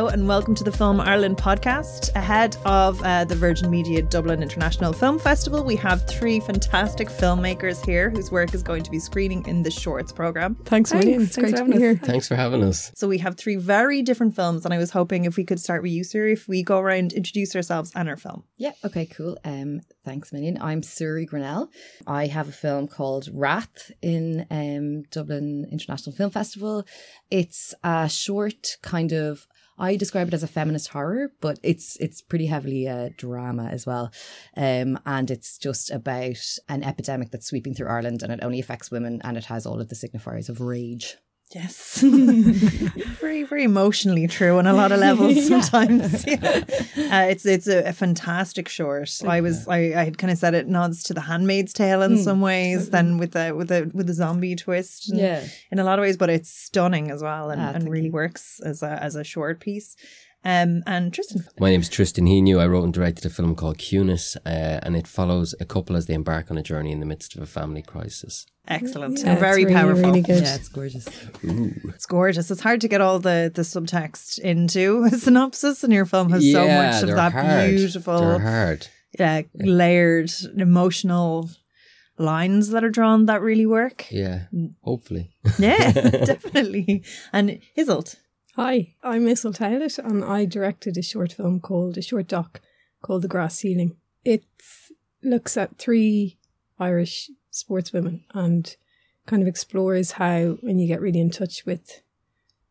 Hello and welcome to the Film Ireland podcast. Ahead of uh, the Virgin Media Dublin International Film Festival, we have three fantastic filmmakers here whose work is going to be screening in the Shorts programme. Thanks, William. It's Thanks great for to be having here. us. Thanks for having us. So we have three very different films, and I was hoping if we could start with you, Siri, if we go around, introduce ourselves and our film. Yeah, okay, cool. Um, thanks a million. I'm Suri Grinnell. I have a film called Wrath in um, Dublin International Film Festival. It's a short kind of I describe it as a feminist horror, but it's it's pretty heavily a drama as well, um, and it's just about an epidemic that's sweeping through Ireland, and it only affects women, and it has all of the signifiers of rage. Yes. very, very emotionally true on a lot of levels sometimes. Yeah. Uh, it's it's a, a fantastic short. I was I, I had kind of said it nods to the handmaid's tale in some ways, then with the with the with the zombie twist. and- Yeah. In a lot of ways, but it's stunning as well and, Ah, and really you. works as a as a short piece. Um and Tristan. My name is Tristan Heanue. I wrote and directed a film called Cunis, uh, and it follows a couple as they embark on a journey in the midst of a family crisis. Excellent. Yeah, and very it's really, powerful. really good. Yeah, it's gorgeous. It's gorgeous. It's hard to get all the the subtext into a synopsis, and your film has so much of that hard. beautiful They're hard. uh, layered emotional lines that are drawn that really work. Yeah, hopefully. Yeah, definitely. And Isolt. Hi, I'm Missel Taylor, and I directed a short film called a short doc called The Grass Ceiling. It looks at three Irish sportswomen and kind of explores how when you get really in touch with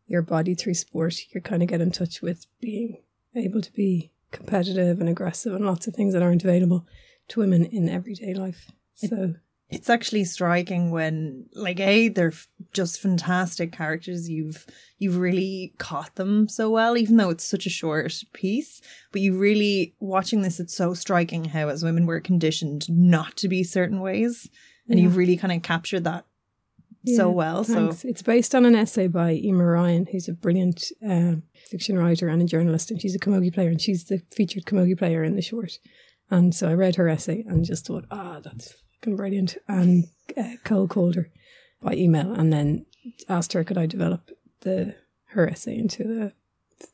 your body through sport, you kind of get in touch with being able to be competitive and aggressive and lots of things that aren't available to women in everyday life. So It's actually striking when, like, a they're f- just fantastic characters. You've you've really caught them so well, even though it's such a short piece. But you really watching this, it's so striking how as women we're conditioned not to be certain ways, and you've really kind of captured that so well. Thanks. So it's based on an essay by Emer Ryan, who's a brilliant um, fiction writer and a journalist, and she's a camogie player, and she's the featured camogie player in the short. And so I read her essay and just thought, ah, that's fucking brilliant, and uh, cold called her by email, and then asked her could I develop the her essay into a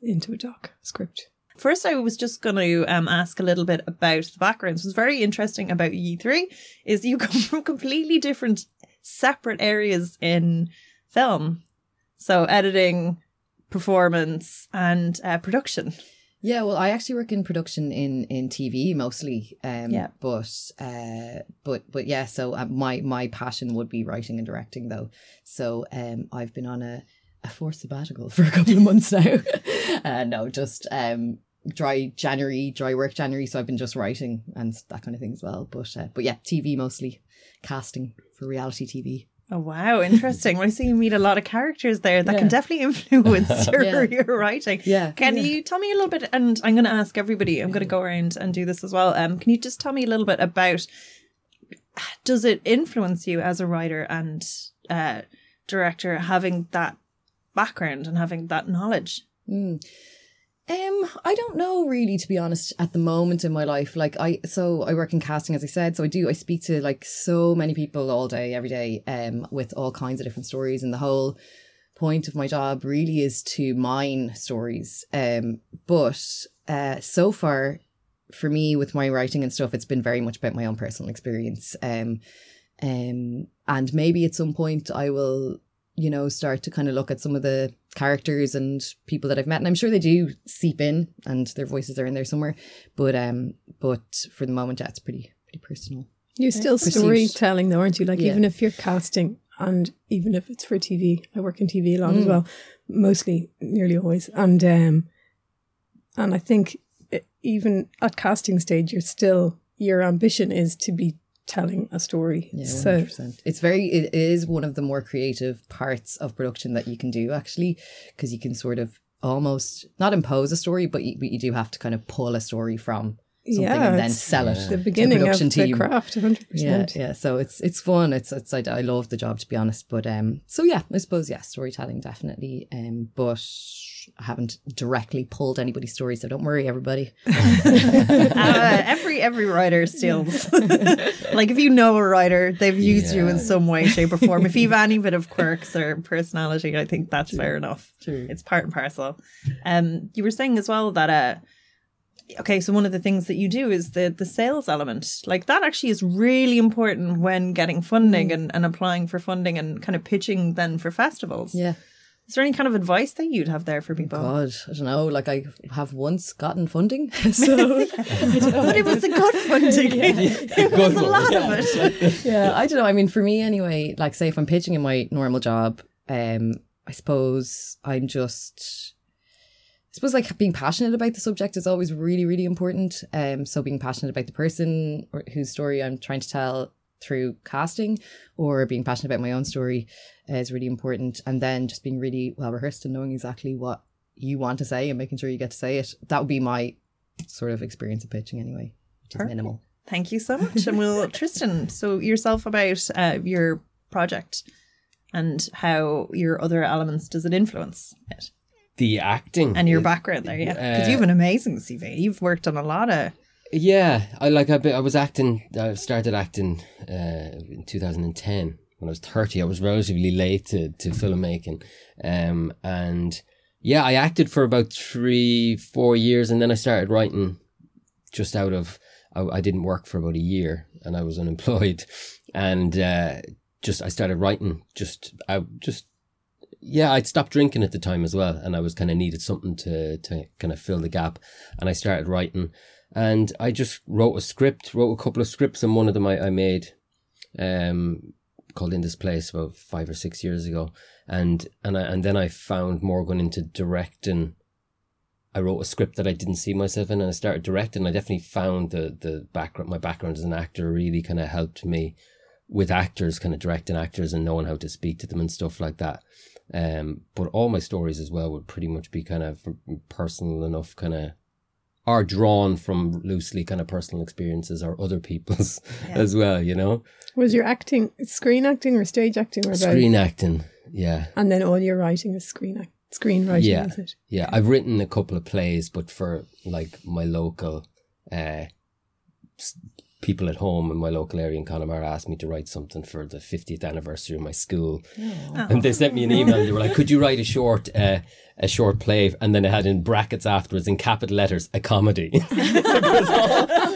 into a doc script. First, I was just going to um, ask a little bit about the backgrounds. What's very interesting about ye three is you come from completely different, separate areas in film. So, editing, performance, and uh, production. Yeah, well, I actually work in production in in TV mostly. Um, Yeah. But uh, but but yeah. So uh, my my passion would be writing and directing though. So um, I've been on a a forced sabbatical for a couple of months now. uh, no, just um dry January, dry work January. So I've been just writing and that kind of thing as well. But uh, but yeah, TV mostly, casting for reality TV. Oh, wow. Interesting. well, I see you meet a lot of characters there that can definitely influence your, Yeah. your writing. Yeah. Can yeah. you tell me a little bit? And I'm going to ask everybody, I'm going to go around and do this as well. Um, Can you just tell me a little bit about does it influence you as a writer and uh, director having that background and having that knowledge? Mm. Um, I don't know really, to be honest, at the moment in my life. Like I, so I work in casting, as I said. So I do. I speak to like so many people all day, every day, um, with all kinds of different stories, and the whole point of my job really is to mine stories. Um, but uh, so far, for me, with my writing and stuff, it's been very much about my own personal experience. Um, um, and maybe at some point I will you know, start to kind of look at some of the characters and people that I've met. And I'm sure they do seep in and their voices are in there somewhere. But um but for the moment, yeah, it's pretty pretty personal. You're still Pursuit. storytelling, though, aren't you? Like Yeah. even if you're casting, and even if it's for TV, I work in TV a lot as Mm. well, mostly, nearly always, and um, and I think e- even at casting stage, you're still your ambition is to be telling a story. Yeah, 100%. It's very, it is one of the more creative parts of production that you can do actually, because you can sort of almost not impose a story, but you, but you do have to kind of pull a story from something Yeah, and then sell it. The beginning of production the team. craft, 100%. Yeah, yeah. So it's it's fun. It's it's I, I love the job to be honest. But um, so yeah, I suppose yeah, storytelling definitely. Um, but I haven't directly pulled anybody's story, so don't worry, everybody. uh, every every writer steals. like if you know a writer, they've used you in some way, shape, or form. If you've any bit of quirks or personality, I think that's fair enough. True. It's part and parcel. Um, you were saying as well that uh, okay, so one of the things that you do is the the sales element. Like that actually is really important when getting funding and, and applying for funding and kind of pitching then for festivals. Yeah. Is there any kind of advice that you'd have there for people? God, I don't know. Like I have once gotten funding, so. But it was the good funding. it was a lot of it. yeah, I don't know. I mean, for me anyway, like say if I'm pitching in my normal job, um, I suppose I'm just suppose like being passionate about the subject is always really, really important. Um, so being passionate about the person or whose story I'm trying to tell through casting or being passionate about my own story is really important. And then just being really well rehearsed and knowing exactly what you want to say and making sure you get to say it. That would be my sort of experience of pitching anyway, which is Perfect. minimal. Thank you so much. And we'll, Tristan, so yourself about uh, your project and how your other elements does it influence it The acting and your background there, yeah. Because Uh, you have an amazing CV. You've worked on a lot of. Yeah, I like I, I was acting. I started acting uh, in 2010 when I was 30. I was relatively late to, to filmmaking, um, and yeah, I acted for about three, four years, and then I started writing. Just out of, I, I didn't work for about a year, and I was unemployed, and uh, just I started writing. Just I just yeah, I'd stopped drinking at the time as well, and I was kind of needed something to to kind of fill the gap, and I started writing, and I just wrote a script, wrote a couple of scripts, and one of them I, I made, um, called In This Place about five or six years ago, and and I, and then I found more going into directing. I wrote a script that I didn't see myself in, and I started directing. I definitely found the the background, my background as an actor, really kind of helped me with actors, kind of directing actors and knowing how to speak to them and stuff like that. Um, but all my stories as well would pretty much be kind of personal enough, kind of are drawn from loosely kind of personal experiences or other people's Yeah. as well, you know. Was your acting screen acting or stage acting or both? Screen acting, yeah, And then all your writing is screen act, screenwriting, Yeah. is it? yeah. I've written a couple of plays, but for like my local, uh, s- people at home in my local area in Connemara asked me to write something for the 50th anniversary of my school. And they sent me an email and they were like, could you write a short, uh, a short play? And then it had in brackets afterwards in capital letters, a comedy.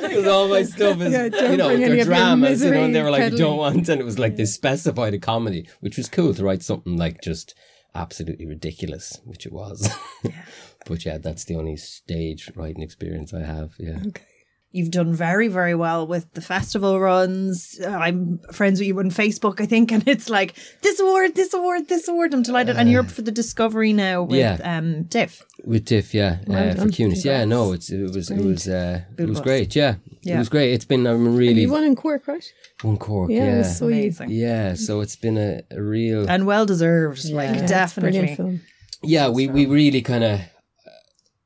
Because all, all my stuff is, Yeah, you know, they're dramas, you know, and they were like, peddling. don't want, and it was like they specified a comedy, which was cool to write something like just absolutely ridiculous, which it was. but yeah, that's the only stage writing experience I have. Yeah. Okay. You've done very, very well with the festival runs. Uh, I'm friends with you on Facebook, I think, and it's like this award, this award, this award. I'm delighted. and you're up for the Discovery now with yeah. um, Diff. With Diff, yeah, Well uh, for done. Cunis, yeah, no, it's it was it was uh, it was great, yeah, Yeah. it was great. It's been I'm really You won in Cork, right? one cork, Yeah, it yeah, was so. Amazing. yeah. So it's been a, a real And well deserved. Like, Yeah. Yeah, it's definitely. film. yeah we we really kind of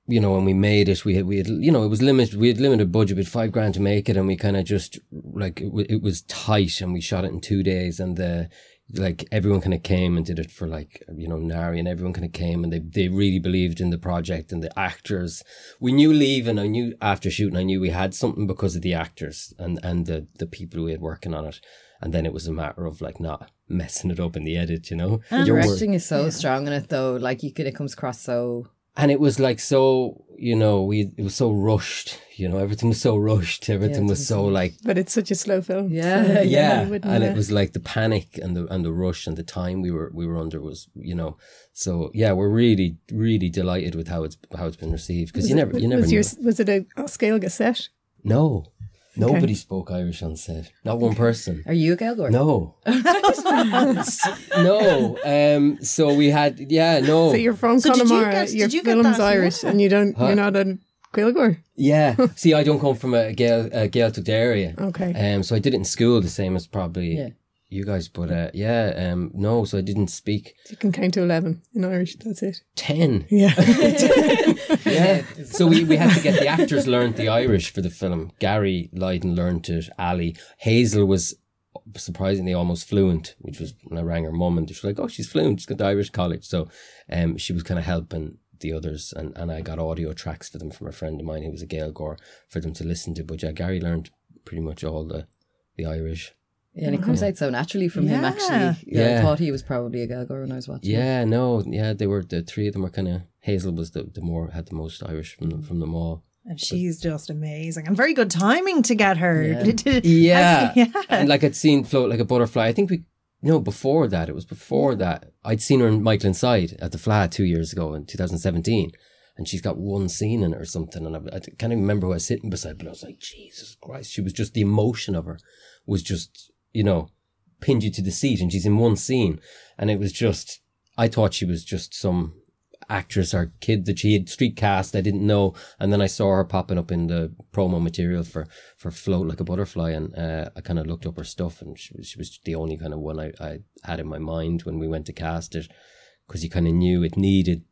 you know when we made it we had we had you know it was limited we had limited budget with five grand to make it and we kind of just like it, w- it was tight and we shot it in two days and the like everyone kind of came and did it for like you know Nari and everyone kind of came and they they really believed in the project and the actors we knew leaving I knew after shooting I knew we had something because of the actors and and the the people we had working on it and then it was a matter of like not messing it up in the edit you know The Your work- directing is so strong in it, though. Like you could, it comes across so. And it was like so you know we it was so rushed you know everything was so rushed everything it was so like But it's such a slow film. Yeah, so, yeah, and it was like the panic and the and the rush and the time we were we were under was you know so yeah we're really really delighted with how it's how it's been received because you never you never was, knew. your, was it a, a scale set? no nobody spoke Irish on set not one person Are you a Gaeilgeoir? no no um so we had yeah no So you're from So did you Connemara, get- your did you get film's that? Irish, and you don't, Huh? you're not a Gaeilgeoir. yeah see I don't come from a Gael a Gaeltacht area Okay. Um, so I did it in school, the same as probably Yeah. You guys, but uh, yeah, um, no. So I didn't speak You can count to 11 in Irish. That's it. ten. Yeah. Yeah. so we, we had to get the actors learned the Irish for the film. Gary Lydon learned it. Ali Hazel was surprisingly almost fluent, which was when I rang her mum and she was like, "Oh, she's fluent. She's got to Irish college." So, um, she was kind of helping the others, and, and I got audio tracks for them from a friend of mine who was a Gaeilgeoir for them to listen to. But yeah, Gary learned pretty much all the the Irish. Yeah, and it comes mm-hmm. out so naturally from him. Yeah. Actually, yeah, Yeah. I thought he was probably a Gaeilgeoir when I was watching. it. Yeah, no, yeah, they were the three of them were kind of Hazel was the, the more had the most Irish from them, from them all. And she's just amazing. And very good timing to get her. Yeah. Yeah. yeah. And like I'd seen float like a butterfly. I think we no before that. It was before that. I'd seen her in Michael Inside at the Fleadh two years ago in 2017, and she's got one scene in it or something. And I, I can't even remember who I was sitting beside, but I was like, Jesus Christ! She was just the emotion of her was just you know pinned you to the seat, and she's in one scene, and it was just I thought she was just some actress or kid that she had street cast I didn't know. And then I saw her popping up in the promo material for for float like a butterfly and uh, I kind of looked up her stuff and she was, she was the only kind of one I, I had in my mind when we went to cast it. Because you kind of knew it needed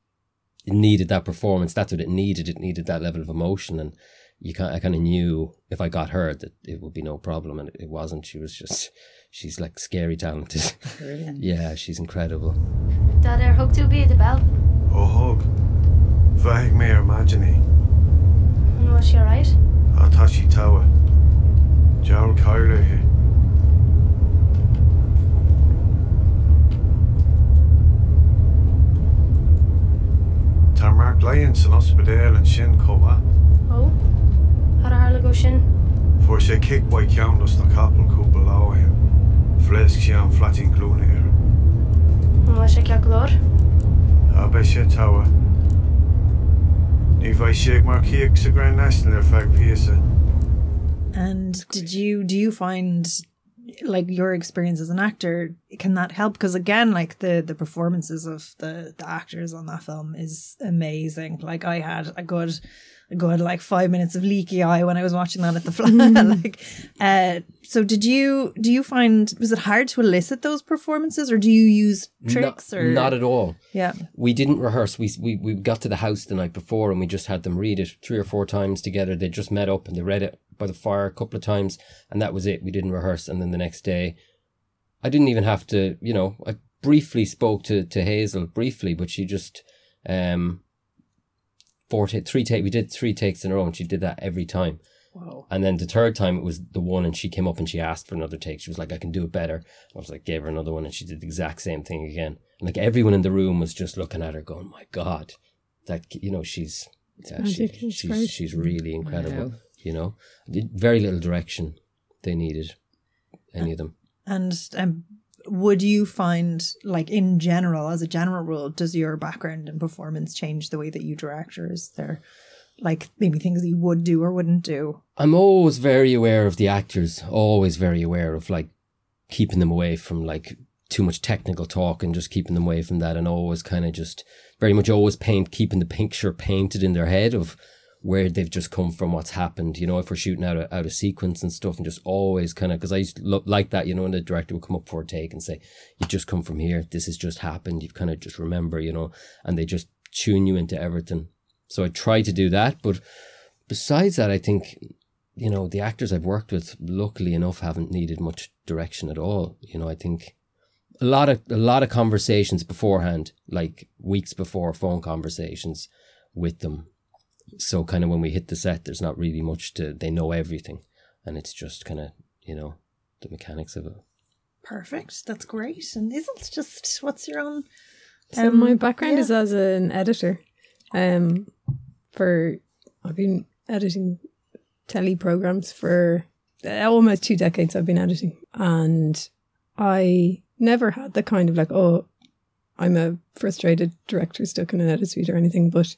it needed that performance. That's what it needed. It needed that level of emotion. And you kind I kind of knew if I got her that it would be no problem and it, it wasn't she was just she's like scary talented Brilliant. yeah she's incredible Dad er hug tú bíad a bell. ó thug bheith mé ar maidení An was she alright? atá sí taha Deall caiirithe Tá mar léonn san ospedéal an sin comha Oh? Har a harla go sin? fuair sé kickhhaid ceanlas na capalúpa láhe Flesk sé an flatin glúna ar An was sé ce glór? a bheith sé taha Ní bheith sé mar chiíag sa Grand National ar feag píasa And did you do you find like your experience as an actor can that help? Because again like the the performances of the the actors on that film is amazing. Like i had a good good like five minutes of leaky eye when i was watching that at the Fleadh like uh so did you do you find was it hard to elicit those performances or do you use tricks not, or not at all yeah we didn't rehearse. We, we we got to the house the night before and we just had them read it three or four times together. They just met up and they read it by the fire a couple of times and that was it. We didn't rehearse. And then the next day, I didn't even have to, you know, I briefly spoke to, to Hazel briefly, but she just, um, four, ta- three take, we did three takes in a row and she did that every time. Whoa. And then the third time it was the one and she came up and she asked for another take. She was like, I can do it better. I was like, gave her another one and she did the exact same thing again. And like everyone in the room was just looking at her going, my God, that, you know, she's, yeah, she, she's, great. she's really incredible, Wow. you know, very little direction they needed, any of them. And um, would you find, like in general, as a general rule, does your background and performance change the way that you direct, or is there like maybe things that you would do or wouldn't do? I'm always very aware of the actors, always very aware of like keeping them away from like too much technical talk and just keeping them away from that and always kind of just very much always paint keeping the picture painted in their head of where they've just come from, what's happened, you know, if we're shooting out of, out of sequence and stuff and just always kind of, because I used to look like that, you know, and the director would come up for a take and say, you just come from here, this has just happened, you've kind of just remember, you know, and they just tune you into everything. So I try to do that, but besides that, I think, you know, the actors I've worked with, luckily enough, haven't needed much direction at all. You know, I think a lot of a lot of conversations beforehand, like weeks before, phone conversations with them. So kind of when we hit the set, there's not really much to. They know everything, and it's just kind of you know the mechanics of it. Perfect. That's great. And isn't just what's your own? So Um, my background yeah. is as an editor. Um, for I've been editing telly programs for uh, almost two decades. I've been editing, and I never had the kind of like, oh, I'm a frustrated director stuck in an edit suite or anything, but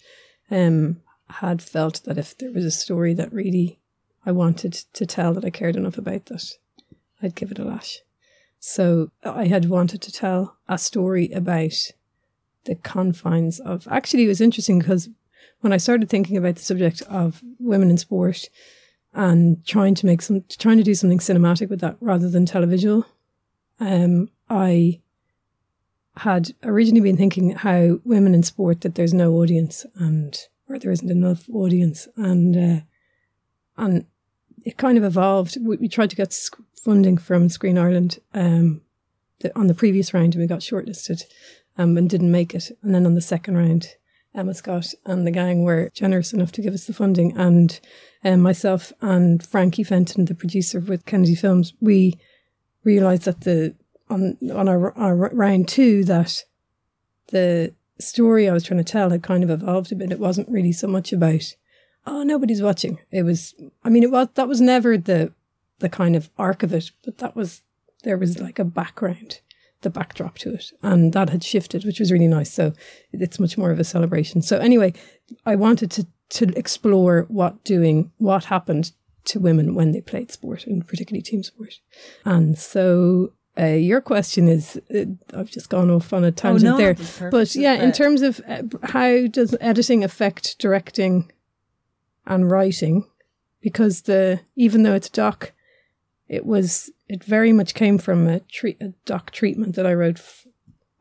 um, had felt that if there was a story that really I wanted to tell that I cared enough about that, I'd give it a lash. So I had wanted to tell a story about the confines of. Actually, it was interesting because when I started thinking about the subject of women in sport and trying to make some, trying to do something cinematic with that rather than televisual, um, I had originally been thinking how women in sport that there's no audience and or there isn't enough audience and uh, and it kind of evolved. We, we tried to get funding from Screen Ireland um, the, on the previous round and we got shortlisted um, and didn't make it. And then on the second round, Emma Scott and the gang were generous enough to give us the funding. And um, myself and Frankie Fenton, the producer with Kennedy Films, we realised that the on on our, our round two that the story I was trying to tell had kind of evolved a bit. It wasn't really so much about oh nobody's watching. It was I mean it was that was never the the kind of arc of it, but that was there was like a background, the backdrop to it, and that had shifted, which was really nice. So it's much more of a celebration. So anyway, I wanted to to explore what doing what happened to women when they played sport and particularly team sport, and so uh, your question is uh, I've just gone off on a tangent no, there, but yeah, in terms of uh, how does editing affect directing and writing, because the even though it's doc, it was it very much came from a treat a doc treatment that I wrote f-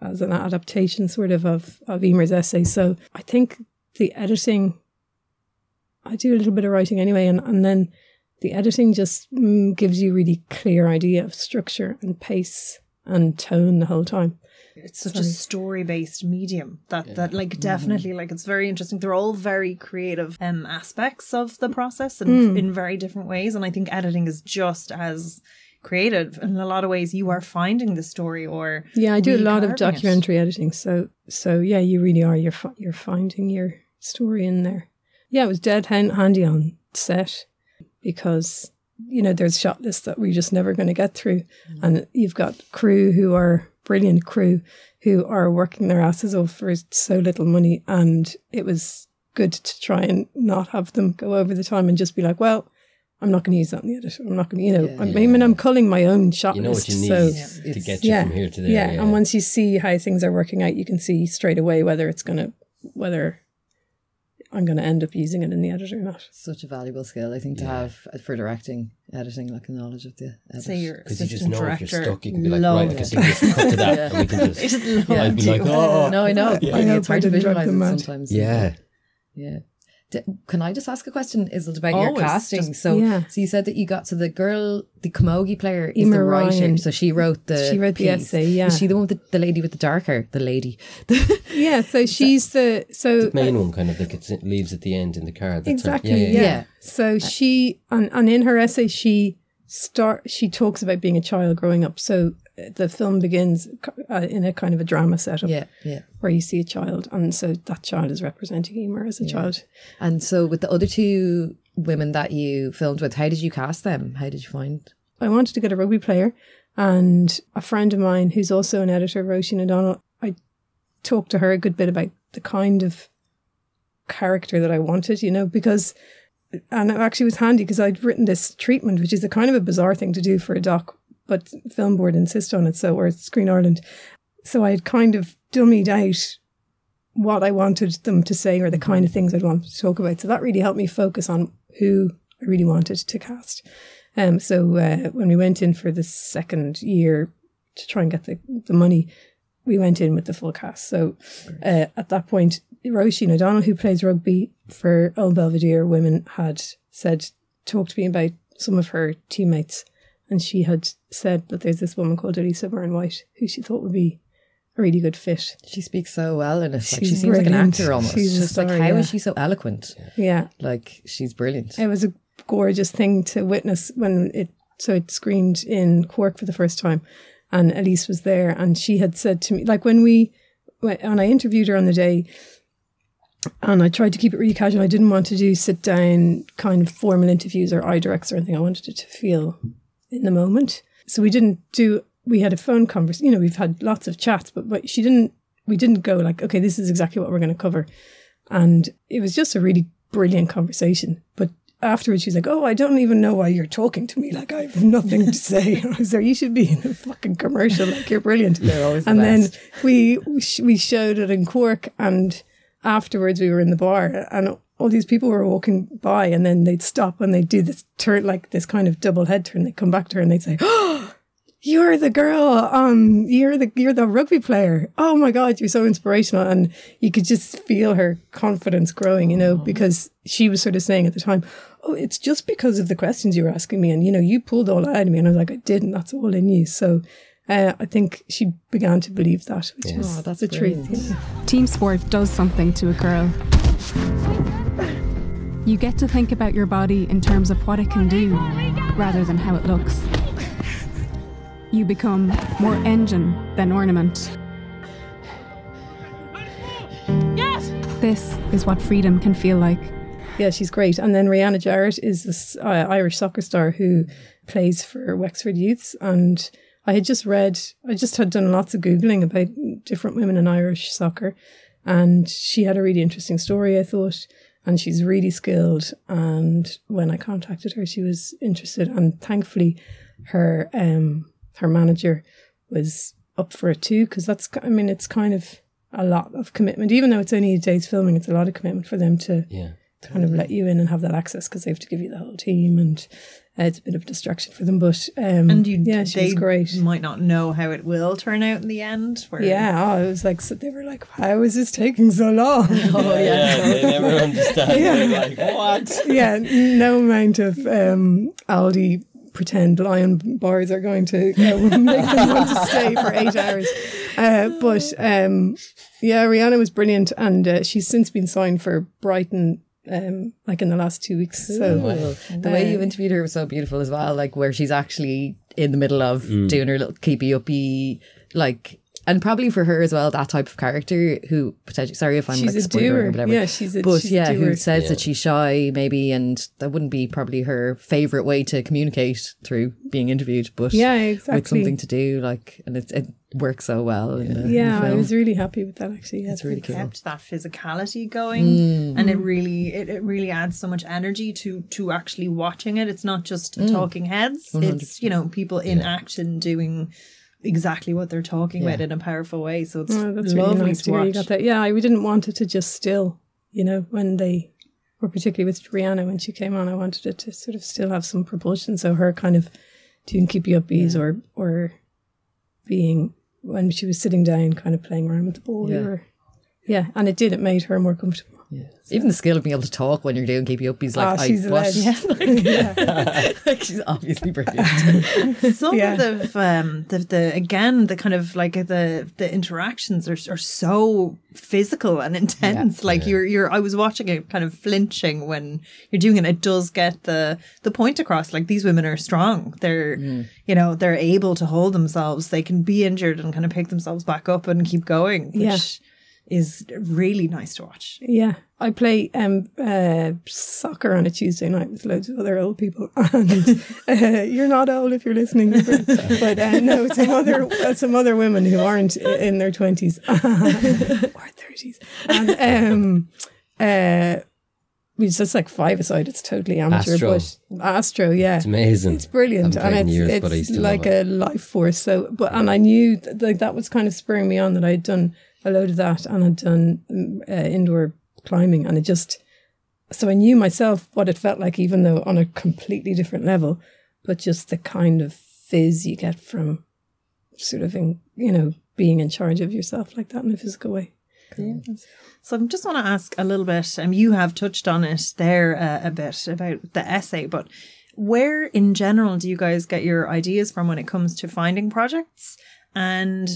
as an adaptation sort of of of Emer's essay. So I think the editing, I do a little bit of writing anyway, and and then the editing just mm, gives you really clear idea of structure and pace and tone the whole time. it's such a story based medium that that like Mm-hmm. definitely like it's very interesting they're all very creative um aspects of the process and Mm. in very different ways and i think editing is just as creative in a lot of ways you are finding the story or Yeah, I do a lot of recarving it. documentary editing. So, so yeah, you really are. You're fi- you're finding your story in there. Yeah, it was dead hand- handy on set because you know there's shot lists that we're just never going to get through, mm-hmm. and you've got crew who are brilliant crew who are working their asses off for so little money, and it was good to try and not have them go over the time and just be like, well. I'm not going to use that in the edit. I'm not going to, you know, Yeah. I mean, I'm culling my own shot You know list. what you need so to It's- get you from here to there. yeah, and once you see how things are working out, you can see straight away whether it's gonna whether I'm gonna end up using it in the edit or not. Such a valuable skill, I think, to have uh, for directing, editing, like a knowledge of the edit. say your because you just know if you're stuck, you can be like, loves right, okay, so just cut to that, and we can just. just love I'd be like, oh, no, I know. Yeah. I I know it's hard to visualize it sometimes. yeah. Yeah. D- can I just ask a question, Isil, about your Always, casting? just- so, Yeah. so you said that you got to the girl, the camogie player is Emer the writer. Ryan. So she wrote the She wrote the essay, yeah. Is she the one with the, the lady with the dark hair? The lady. Yeah, so she's the so Main one kind of that gets, leaves at the end in the car. That's exactly Yeah, yeah, yeah, yeah. Yeah. So she and, and in her essay she start she talks about being a child growing up. So the film begins uh, in a kind of a drama setup yeah, yeah. where you see a child, and so that child is representing Emer as a child. And so with the other two women that you filmed with, how did you cast them? How did you find? I wanted to get a rugby player, and a friend of mine who's also an editor, Roisin O'Donnell, I talked to her a good bit about the kind of character that I wanted, you know, because, and it actually was handy because I'd written this treatment, which is a kind of a bizarre thing to do for a doc, but Film Board insist on it, so, or Screen Ireland. So I had kind of dummied out what I wanted them to say or the kind of things I'd want to talk about. So that really helped me focus on who I really wanted to cast. Um, so uh, when we went in for the second year to try and get the, the money, we went in with the full cast. So uh, at that point, Roisin O'Donnell, who plays rugby for Old Belvedere Women, had said, talked to me about some of her teammates. And she had said that there's this woman called Elisa Byrne White who she thought would be a really good fit. She speaks so well in it. Like she seems like an actor almost. She's just like star, how is yeah. she so eloquent? Yeah. Like she's brilliant. It was a gorgeous thing to witness when it so it screened in Cork for the first time, and Elise was there, and she had said to me like when we when I interviewed her on the day, and I tried to keep it really casual. I didn't want to do sit down kind of formal interviews or eye directs or anything. I wanted it to feel in the moment. So we didn't do. We had a phone conversation. You know, we've had lots of chats, but, but she didn't. We didn't go like, okay, this is exactly what we're going to cover, and it was just a really brilliant conversation. But afterwards, she's like, "Oh, I don't even know why you're talking to me. Like I have nothing to say." I was there. You should be in a fucking commercial. Like you're brilliant. They're always the and best. then we we showed it in Cork, and afterwards we were in the bar, and all these people were walking by, and then they'd stop and they'd do this turn, like this kind of double head turn. They'd come back to her and they'd say, "Oh, you're the girl. Um, you're the you're the rugby player. Oh my god, you're so inspirational, and you could just feel her confidence growing. You know, because she was sort of saying at the time, "Oh, it's just because of the questions you were asking me, and you know, you pulled all out of me." And I was like, "I didn't. That's all in you." So. Uh, I think she began to believe that, which is Oh, that's the truth. brilliant. you know. Team sport does something to a girl. You get to think about your body in terms of what it can do rather than how it looks. You become more engine than ornament. Yes! This is what freedom can feel like. Yeah, she's great. And then Rianna Jarrett is this uh, Irish soccer star who plays for Wexford Youths. And I had just read, I just had done lots of Googling about different women in Irish soccer. And she had a really interesting story, I thought. And she's really skilled. And when I contacted her, she was interested. And thankfully, her um, her manager was up for it too. Because that's, I mean, it's kind of a lot of commitment. Even though it's only a day's filming, it's a lot of commitment for them to Yeah. Kind of let you in and have that access because they have to give you the whole team and uh, it's a bit of a distraction for them. But um, And you, yeah, she they was great. Might not know how it will turn out in the end. Where Yeah, oh, it was like so they were like, "How is this taking so long?" Oh, yeah, they never understand. They're like, what? yeah, no amount of um, Aldi pretend lion bars are going to uh, make them want to stay for eight hours. Uh, but um, yeah, Rianna was brilliant, and uh, she's since been signed for Brighton. Um, like in the last two weeks, so Cool. The way you Uh, interviewed her was so beautiful as well, like where she's actually in the middle of Mm. doing her little keepy uppy, like, and probably for her as well, that type of character who potentially, sorry if I'm she's like a spoiling doer. or whatever. Yeah, she's a but she's yeah, a doer. who says Yeah. that she's shy maybe, and that wouldn't be probably her favorite way to communicate through being interviewed, but Yeah, exactly. with something to do, like, and it, it works so well. In the, in the Yeah, I was really happy with that actually. Yeah, It's really cool. kept that physicality going Mm. and it really it, it really adds so much energy to to actually watching it it's not just Mm. talking heads it's you know people in action doing exactly what they're talking about in a powerful way so it's Oh, that's lovely really nice to to hear watch you got that. Yeah, we didn't want it to just still, you know, when they, were particularly with Rianna when she came on, I wanted it to sort of still have some propulsion. So her kind of doing keep you upbees or or being when she was sitting down, kind of playing around with the ball. we Yeah. were- yeah, and it did. It made her more comfortable. Yeah. Even the skill of being able to talk when you're doing keepy up, he's like, Ah, she's I, a what? legend. like, like, she's obviously brilliant. some Yeah. of the um the, the again the kind of like the the interactions are, are so physical and intense like you're you're i was watching it kind of flinching when you're doing it it does get the the point across like these women are strong they're you know they're able to hold themselves they can be injured and kind of pick themselves back up and keep going which Yeah. Is really nice to watch Yeah, I play um, uh, soccer on a Tuesday night with loads of other old people, and uh, you're not old if you're listening, but uh, no, some other uh, some other women who aren't in their twenties or thirties, and um, uh, it's just like five aside. It's totally amateur, Astro. but Astro, yeah, It's amazing. it's brilliant, and it's, years, it's but I used to like love a life force. So, but and I knew th- like that was kind of spurring me on that I had done a load of that and had done um, uh, indoor climbing, and it just so I knew myself what it felt like, even though on a completely different level, but just the kind of fizz you get from sort of in, you know being in charge of yourself like that in a physical way. So I just want to ask a little bit, um, you have touched on it there uh, a bit about the essay, but where in general do you guys get your ideas from when it comes to finding projects? And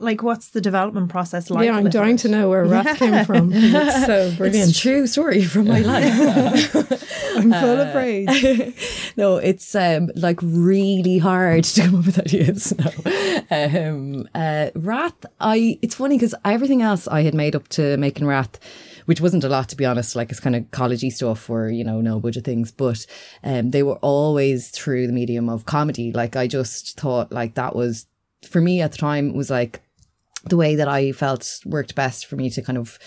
like, what's the development process like? yeah, I'm dying it? to know where Wrath came from. It's so brilliant. It's a true story from my life. I'm full of rage. no, it's um like really hard to come up with ideas. No. Um uh Wrath, I it's funny because everything else I had made up to making Wrath, which wasn't a lot to be honest, like it's kind of collegey stuff or, you know, no budget things, but um they were always through the medium of comedy. Like I just thought like that was for me at the time it was like the way that I felt worked best for me to kind of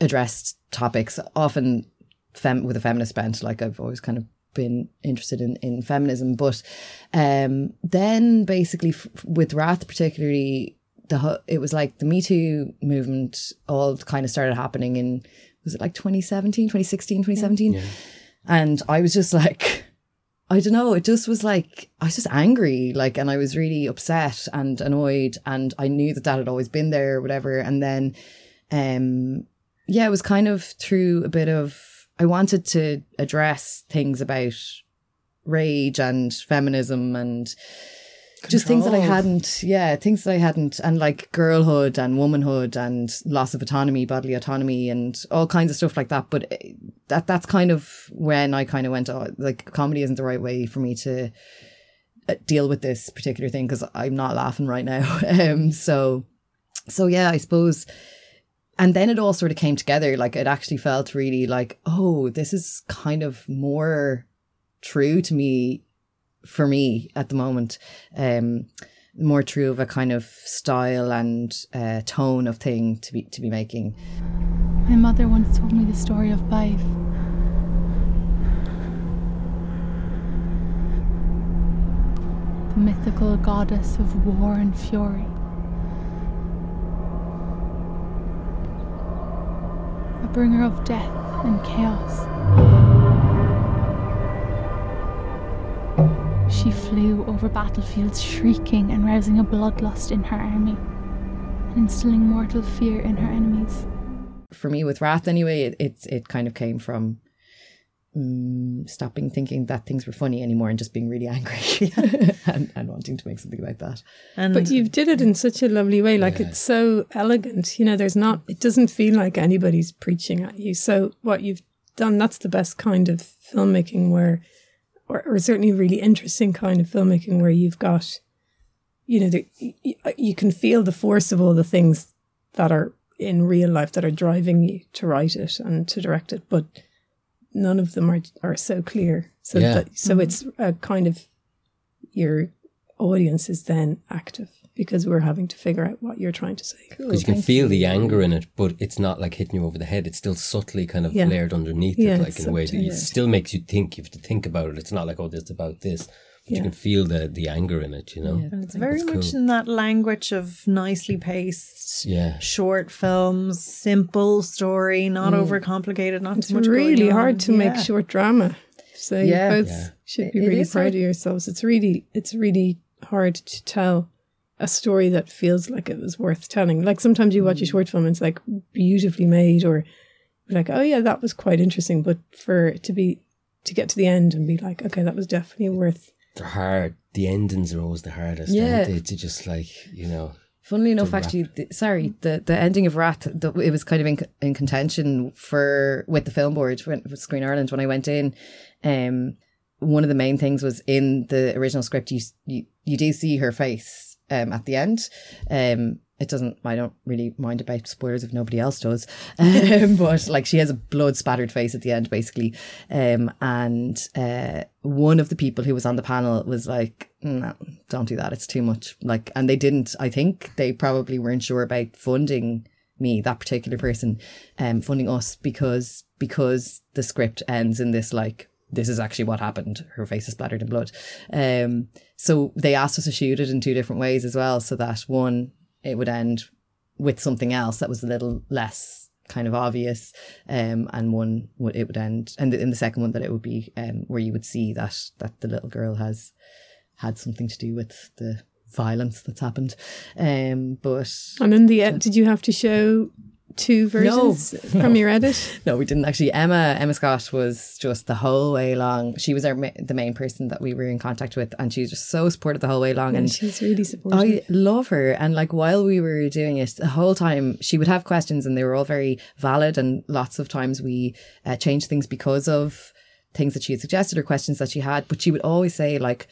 address topics, often fem- with a feminist bent. Like I've always kind of been interested in, in feminism, but um, then basically f- with Wrath, particularly the it was like the Me Too movement all kind of started happening in was it like 2017, 2016, 2017, and I was just like. I don't know. It just was like I was just angry, like, and I was really upset and annoyed, and I knew that that had always been there, or whatever. And then, um, yeah, it was kind of through a bit of I wanted to address things about rage and feminism and just things that I hadn't, yeah, things that I hadn't, and like girlhood and womanhood and loss of autonomy, bodily autonomy, and all kinds of stuff like that. But eh, that that's kind of when I kind of went, oh, like comedy isn't the right way for me to uh, deal with this particular thing because I'm not laughing right now. um, so, so yeah, I suppose. And then it all sort of came together. Like it actually felt really like, oh, this is kind of more true to me for me at the moment. Um, more true of a kind of style and uh, tone of thing to be to be making. My mother once told me the story of Badb. The mythical goddess of war and fury. A bringer of death and chaos. She flew over battlefields shrieking and rousing a bloodlust in her army, and instilling mortal fear in her enemies. For me, with Wrath, anyway, it it, it kind of came from um, stopping thinking that things were funny anymore and just being really angry and, and wanting to make something about that. And But you've did it in such a lovely way. Like it's so elegant. You know, there's not, it doesn't feel like anybody's preaching at you. So what you've done, that's the best kind of filmmaking where, or, or certainly a really interesting kind of filmmaking where you've got, you know, the, you, you can feel the force of all the things that are in real life that are driving you to write it and to direct it. But none of them are, are so clear. So Yeah. that, so mm-hmm. it's a kind of, your audience is then active because we're having to figure out what you're trying to say. because you can feel the anger in it, but it's not like hitting you over the head. It's still subtly kind of Yeah. layered underneath Yeah, it, like in a way that it still makes you think. You have to think about it. It's not like oh, this is about this, but you can feel the the anger in it. You know, And it's very That's much in that language of nicely paced, Yeah. short films, simple story, not mm. overcomplicated, not It's too much. It's really going hard on. to make short drama. So Yeah. you both Yeah. should be It really is proud hard. of yourselves. It's really it's really hard to tell a story that feels like it was worth telling. Like sometimes you watch a short film and it's like beautifully made or like, oh yeah, that was quite interesting. But for it to be to get to the end and be like, okay, that was definitely worth they're hard. The endings are always the hardest. Yeah. aren't they? to just like you know. Funnily enough, actually, the, sorry, the, the ending of Wrath, the, it was kind of in, in contention for with the film board when, with Screen Ireland when I went in. Um, one of the main things was in the original script, you you, you do see her face um, at the end. Um, it doesn't. I don't really mind about spoilers if nobody else does. Um, but like she has a blood spattered face at the end, basically. Um, and uh, one of the people who was on the panel was like, "No, don't do that. It's too much." Like, and they didn't. I think they probably weren't sure about funding me, that particular person, um, funding us because because the script ends in this like this is actually what happened. Her face is splattered in blood. Um, so they asked us to shoot it in two different ways as well, so that one it would end with something else that was a little less kind of obvious, um, and one would it would end, and in the second one that it would be um, where you would see that that the little girl has had something to do with the violence that's happened. Um, but and in the end did you have to show two versions from your edit? no, we didn't actually. Emma Emma Scott was just the whole way along. She was our ma- the main person that we were in contact with, and she was just so supportive the whole way along. And And she's really supportive. I love her. And like while we were doing it, the whole time she would have questions, and they were all very valid. And lots of times we uh, changed things because of things that she had suggested or questions that she had. But she would always say like,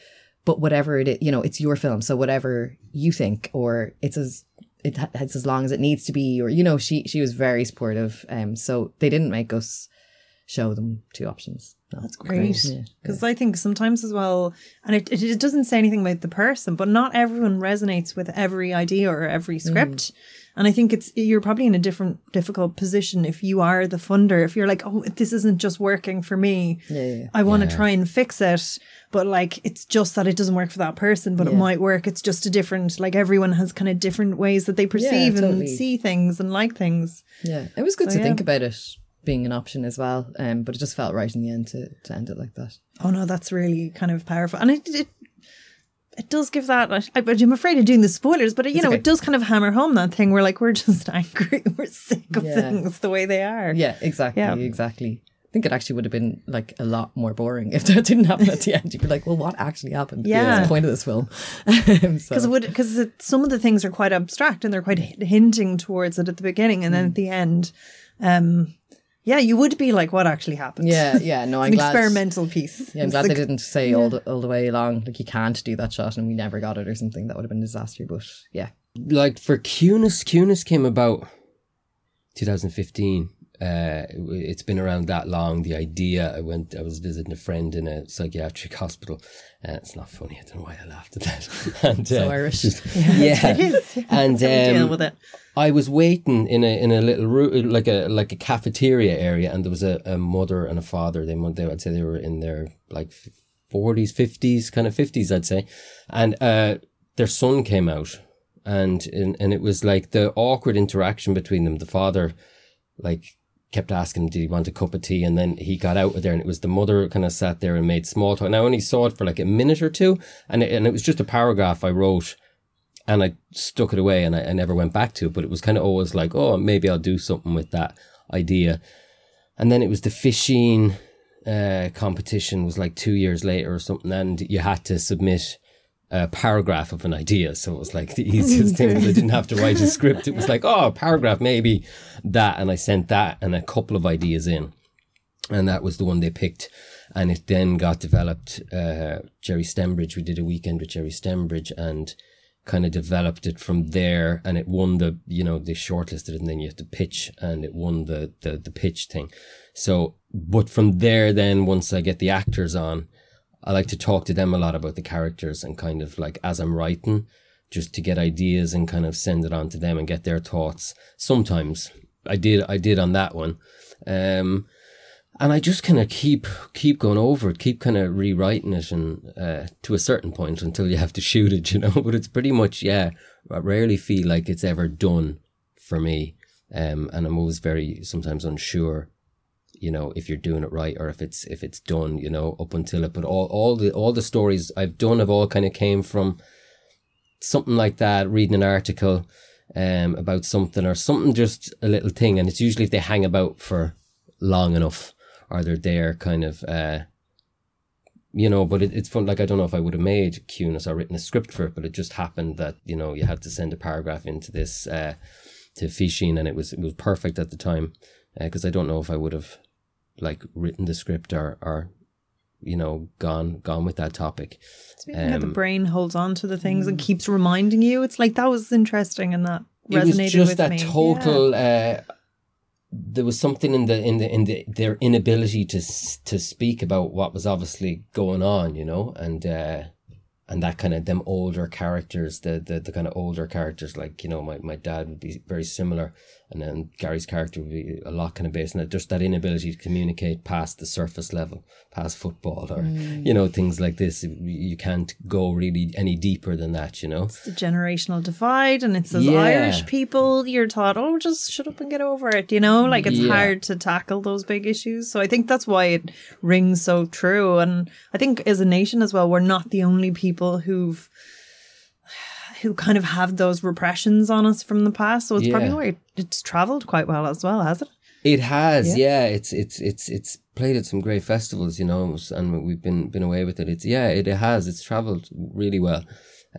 "But whatever it is, you know, it's your film, so whatever you think, or it's as." It, it's as long as it needs to be, or you know, she she was very supportive. Um, so they didn't make us show them two options. No. That's great. Yeah. Because I think sometimes as well, and it, it, it doesn't say anything about the person, but not everyone resonates with every idea or every script. And I think it's you're probably in a different difficult position if you are the funder. If you're like, oh, this isn't just working for me. Yeah. I want to Yeah. try and fix it, but like it's just that it doesn't work for that person, but it might work. It's just a different. Like everyone has kind of different ways that they perceive totally. and see things and like things. Yeah, it was good So, to think about it being an option as well. Um, but it just felt right in the end to, to end it like that. Oh no, that's really kind of powerful, and it it, it does give that. I, I'm afraid of doing the spoilers, but it, you know, okay. it does kind of hammer home that thing where like we're just angry, we're sick of Yeah. things the way they are. Yeah, exactly, Yeah. exactly. I think it actually would have been like a lot more boring if that didn't happen at the end. You'd be like, well, what actually happened? Yeah. What's the point of this film? Because so- would because some of the things are quite abstract and they're quite hi- hinting towards it at the beginning, and then Mm. at the end, um, yeah, you would be like, what actually happened? yeah, yeah. No, I'm an glad. experimental piece. Yeah, I'm It's glad like- they didn't say all the all the way along like you can't do that shot and we never got it or something. That would have been a disaster. But yeah, like for Cunis, Cunis came about 2015. Uh, it- it's been around that long. The idea, I went, I was visiting a friend in a psychiatric hospital. Uh, it's not funny. I don't know why I laughed at that. and, so uh, Irish. yeah, It is. and we deal um, with it. I was waiting in a in a little room, like a like a cafeteria area, and there was a, a mother and a father. They, they I'd say they were in their like forties, fifties, kind of fifties, I'd say, and uh, their son came out, and, and and it was like the awkward interaction between them. The father, like. Kept asking him, did he want a cup of tea? And then he got out of there, and it was the mother kind of sat there and made small talk. And I only saw it for like a minute or two, and it, and it was just a paragraph I wrote and I stuck it away and I, I never went back to it. But it was kind of always like, oh, maybe I'll do something with that idea. And then it was the fishing uh, competition was like two years later or something, and you had to submit a paragraph of an idea. So it was like the easiest thing. I didn't have to write a script. It was like, oh, a paragraph, maybe that. And I sent that and a couple of ideas in and that was the one they picked. And it then got developed. Uh, Gerry Stembridge, we did a weekend with Gerry Stembridge and kind of developed it from there. And it won the, you know, they shortlisted it and then you have to pitch and it won the, the, the pitch thing. So, but from there, then once I get the actors on, I like to talk to them a lot about the characters and kind of like as I'm writing, just to get ideas and kind of send it on to them and get their thoughts. Sometimes I did, I did on that one. Um, and I just kind of keep keep going over it, keep kind of rewriting it, and uh, to a certain point until you have to shoot it, you know. But it's pretty much yeah. I rarely feel like it's ever done for me, um, and I'm always very sometimes unsure, you know, if you're doing it right or if it's if it's done, you know, up until it. But all all the all the stories I've done have all kind of came from something like that, reading an article um, about something or something, just a little thing, and it's usually if they hang about for long enough or they're there kind of uh you know but it, it's fun like i don't know if i would have made cunis or written a script for it but it just happened that you know you had to send a paragraph into this uh to fishing and it was it was perfect at the time because i don't know if i would have like written the script or or you know gone gone with that topic. Speaking how the um, brain holds on to the things and keeps reminding you, it's like that was interesting and that it resonated was just with that me. total uh there was something in the in the in the their inability to s- to speak about what was obviously going on you know? And uh and that kind of them older characters the the, the kind of older characters like you know my, my dad would be very similar and then Gary's character would be a lot kind of based on that just that inability to communicate past the surface level past football or mm. you know things like this you can't go really any deeper than that you know It's the generational divide, and it's those Yeah. Irish people. You're taught, oh, just shut up and get over it. You know, like it's Yeah. hard to tackle those big issues. So I think that's why it rings so true. And I think as a nation as well, we're not the only people who've who kind of have those repressions on us from the past. So it's probably Yeah. why it's travelled quite well as well, has it? It has, yeah. It's it's it's it's played at some great festivals, you know, and we've been been away with it. It's yeah, it, it has. It's travelled really well.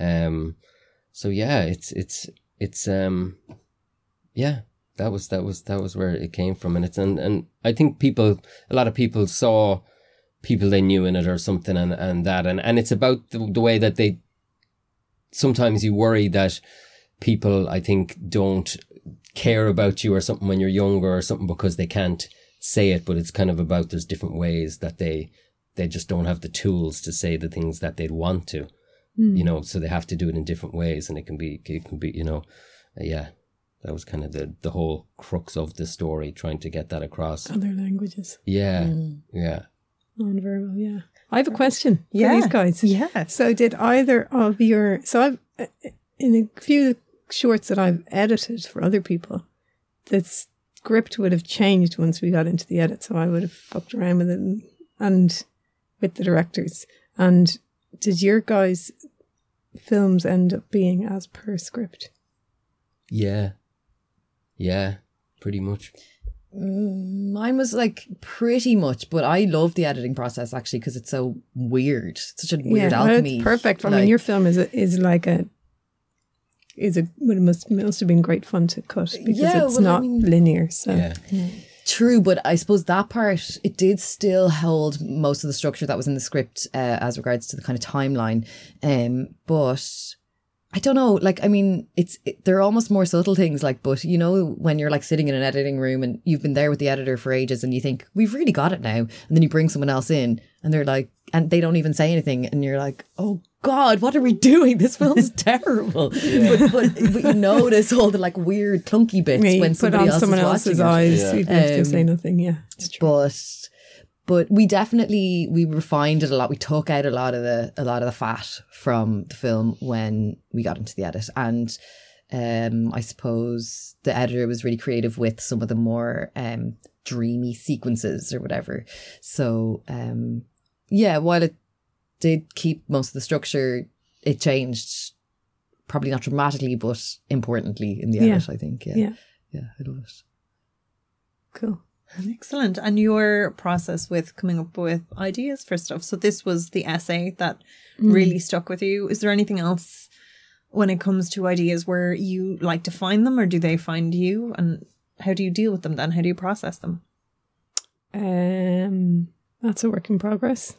Um, so yeah, it's it's it's um, yeah. That was that was that was where it came from, and it's and and I think people, a lot of people saw people they knew in it or something, and and that, and and it's about the, the way that they. Sometimes you worry that people, I think, don't care about you or something when you're younger or something because they can't say it, but it's kind of about there's different ways that they they just don't have the tools to say the things that they'd want to. You know, so they have to do it in different ways and it can be it can be, you know, uh, yeah. That was kind of the the whole crux of the story, trying to get that across. Other languages. Yeah. Yeah. Non-verbal, yeah. I have a question for Yeah. these guys. Yeah. So did either of your so I've uh, in a few shorts that I've edited for other people, the script would have changed once we got into the edit, so I would have fucked around with it and, and with the directors. And did your guys' films end up being as per script? Yeah. Yeah, pretty much. Mm, Mine was like pretty much, but I love the editing process actually because it's so weird. It's such a weird well, it's alchemy. perfect. I Like, mean, your film is a, is like a is a well, it must must have been great fun to cut because Yeah, it's well, I not mean- linear. So Yeah. True, but I suppose that part it did still hold most of the structure that was in the script uh, as regards to the kind of timeline. Um, but I don't know. Like, I mean, it's it, they're almost more subtle things. Like, but you know, when you're like sitting in an editing room and you've been there with the editor for ages, and you think we've really got it now, and then you bring someone else in, and they're like, and they don't even say anything, and you're like, oh. God, what are we doing? This film's terrible. But, but, but you notice all the like weird clunky bits I mean, when put somebody on else someone is else's watching it. eyes, Yeah. even if they Um, say nothing. Yeah, it's true. but but we definitely we refined it a lot. We took out a lot of the a lot of the fat from the film when we got into the edit, and um, I suppose the editor was really creative with some of the more um, dreamy sequences or whatever. So um, yeah, while it did keep most of the structure, it changed. Probably not dramatically, but importantly in the Yeah. edit. I think. Yeah, Yeah. yeah, I love it. Cool. Excellent. And your process with coming up with ideas for stuff. So this was the essay that really stuck with you. Is there anything else when it comes to ideas where you like to find them or do they find you? And how do you deal with them then? How do you process them? Um, that's a work in progress.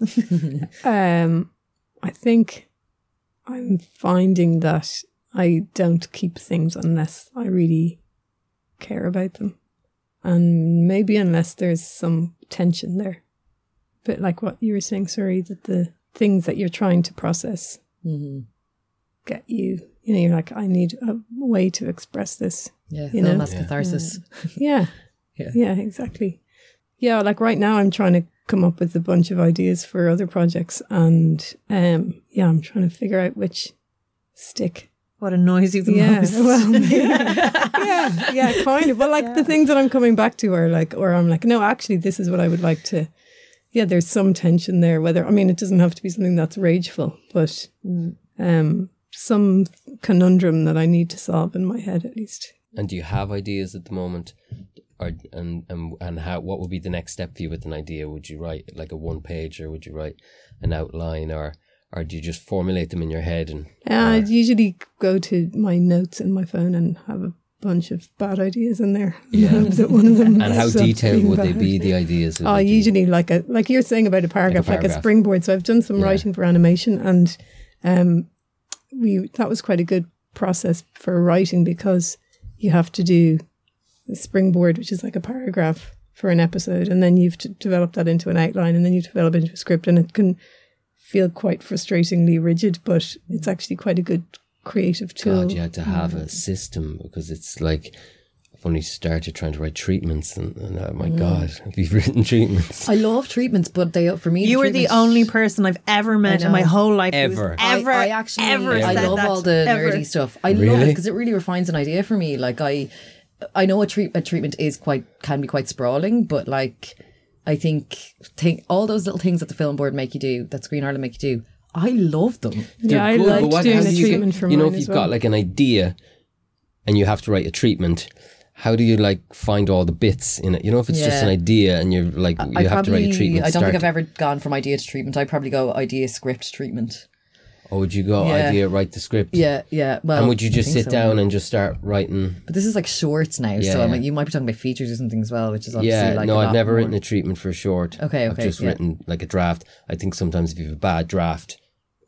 um, I think I'm finding that I don't keep things unless I really care about them, and maybe unless there's some tension there. But like what you were saying, sorry, that the things that you're trying to process hmm get you. You know, you're like, I need a way to express this. Yeah, You film know? as catharsis. Yeah. Yeah. Yeah, exactly. Yeah, like right now I'm trying to come up with a bunch of ideas for other projects and um yeah, I'm trying to figure out which stick. What annoys you the Yeah. most? Well, yeah. yeah, yeah, kind of. But like the things that I'm coming back to are like or I'm like, no, actually this is what I would like to yeah, there's some tension there. Whether I mean it doesn't have to be something that's rageful, but um some conundrum that I need to solve in my head at least. And do you have ideas at the moment? Or, and, and and how what would be the next step for you with an idea? Would you write like a one page or would you write an outline or or do you just formulate them in your head and Yeah, I'd usually go to my notes in my phone and have a bunch of bad ideas in there. Yeah. One of them and how detailed would they be the ideas? Oh, usually like a like you're saying about a paragraph, like a, paragraph. springboard. So I've done some Yeah. writing for animation, and um, we that was quite a good process for writing because you have to do the springboard, which is like a paragraph for an episode, and then you've to develop that into an outline, and then you develop into a script, and it can feel quite frustratingly rigid, but it's actually quite a good creative tool. God, you had to have a system because it's like I've only started trying to write treatments and, and oh Mm. my God, have you written treatments? I love treatments, but they for me You were the only person I've ever met in my whole life who's Ever. I- ever, I, actually, ever I said love that, all the ever. nerdy stuff. I love it because it really refines an idea for me. Like I, I know a, treat, a treatment is quite can be quite sprawling, but like I think think all those little things that the film board make you do, that Screen Ireland make you do, I love them. Yeah, I They're good, but liked what- doing the do you get- treatment for You know, mine if you've well. got like an idea and you have to write a treatment, how do you like find all the bits in it? You know, if it's just an idea and you're like you I have to write a treatment. I don't think I've ever gone from idea to treatment. I probably go idea script treatment. Or would you go Yeah. idea, write the script? Yeah, yeah. Well, And would you just sit so. down and just start writing? But this is like shorts now, Yeah, so I yeah. mean, you might be talking about features or something as well, which is obviously Yeah, like no, I've never more. written a treatment for a short. Okay, okay. I've just written like a draft. I think sometimes if you have a bad draft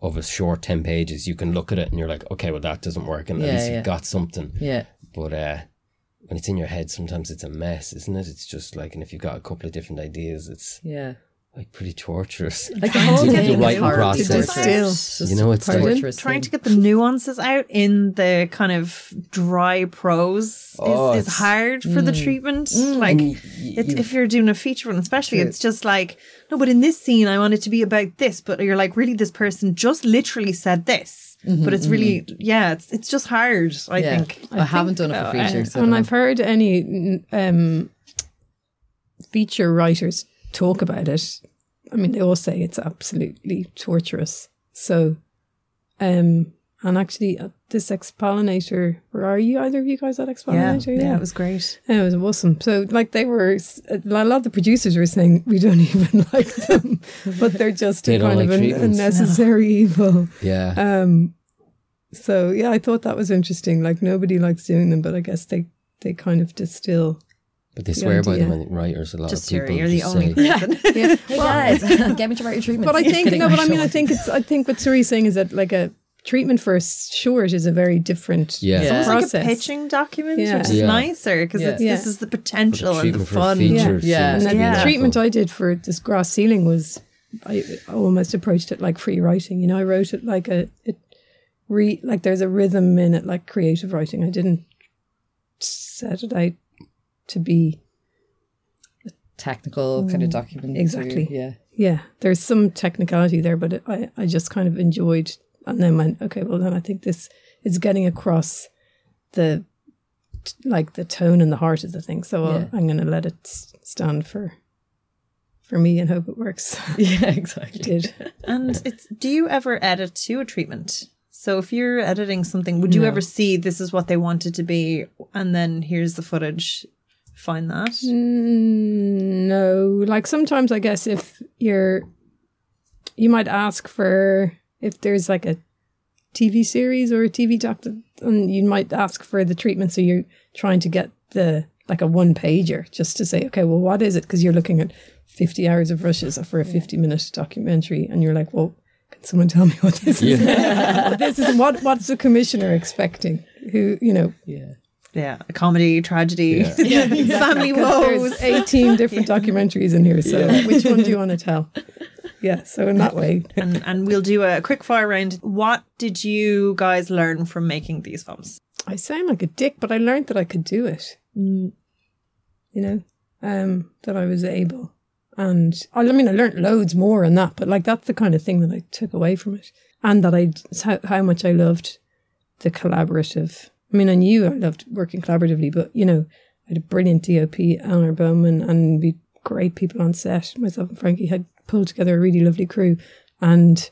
of a short 10 pages, you can look at it and you're like, okay, well, that doesn't work. And at least you've got something. Yeah, But uh, when it's in your head, sometimes it's a mess, isn't it? It's just like, and if you've got a couple of different ideas, it's yeah. Like pretty torturous. Like the whole The thing is writing horribly process. torturous. Still. Just You know, it's like- torturous Trying to get the nuances out in the kind of dry prose Oh, is, is hard for the treatment. Like, And y- y- it's, you- if you're doing a feature one, especially, it's just like, no, but in this scene, I want it to be about this. But you're like, really, this person just literally said this. but it's really yeah, it's it's just hard. I yeah. think. I, haven't done it for Uh, features. so and I've heard any um, feature writers talk about it. I mean, they all say it's absolutely torturous. So, um, and actually, at this X-Pollinator, where are you? Either of you guys at Yeah, X-Pollinator? yeah, it was great. Yeah, it was awesome. So, like, they were a lot of the producers were saying we don't even like them, but they're just They kind like of an treatments. unnecessary evil. Yeah. Um, so yeah, I thought that was interesting. Like nobody likes doing them, but I guess they they kind of distill. But they swear by them, and writers, a lot Just of you're, people. you're the only say, person. Yeah, Hey guys, get me to write your treatment. but I think no, but I mean, I think it's. I think what Suri's saying is that like a treatment for a short is a very different Yeah. Yeah. It's like a pitching document, Yeah. which is Yeah. nicer because Yeah. Yeah. this is the potential and the treatment for a fun. feature. Yeah. And then be the treatment I did for this grass ceiling was, I almost approached it like free writing. You know, I wrote it like a, it re like there's a rhythm in it, like creative writing. I didn't set it out to be technical kind of mm, document. exactly. Yeah. yeah. There's some technicality there, but it, I I just kind of enjoyed, and then went okay. Well, then I think this is getting across the like the tone and the heart of the thing. So I'll, Yeah. I'm going to let it s- stand for for me and hope it works. Yeah, exactly. Did. And it's do you ever edit to a treatment? So if you're editing something, would you No. ever see this is what they wanted to be and then here's the footage? Find that? Mm, no, like sometimes I guess if you're, you might ask for if there's like a TV series or a TV doc, that- and you might ask for the treatment. So you're trying to get the like a one pager just to say, okay, well, what is it? Because you're looking at 50 hours of rushes for a 50 minute documentary, and you're like, well, can someone tell me what this is? what this is what what's the commissioner expecting? Who you know? Yeah. Yeah, a comedy, tragedy, Yeah. family Because woes. There's 18 different documentaries in here. So which one do you want to tell? Yeah. So in that way, and and we'll do a quick fire round. What did you guys learn from making these films? I sound like a dick, but I learned that I could do it. You know, um, that I was able. And I mean, I learned loads more in that, but like that's the kind of thing that I took away from it. And that I, how, how much I loved the collaborative. I mean, I knew I loved working collaboratively, but you know, I had a brilliant DOP, Eleanor Bowman, and we great people on set. Myself and Frankie had pulled together a really lovely crew. And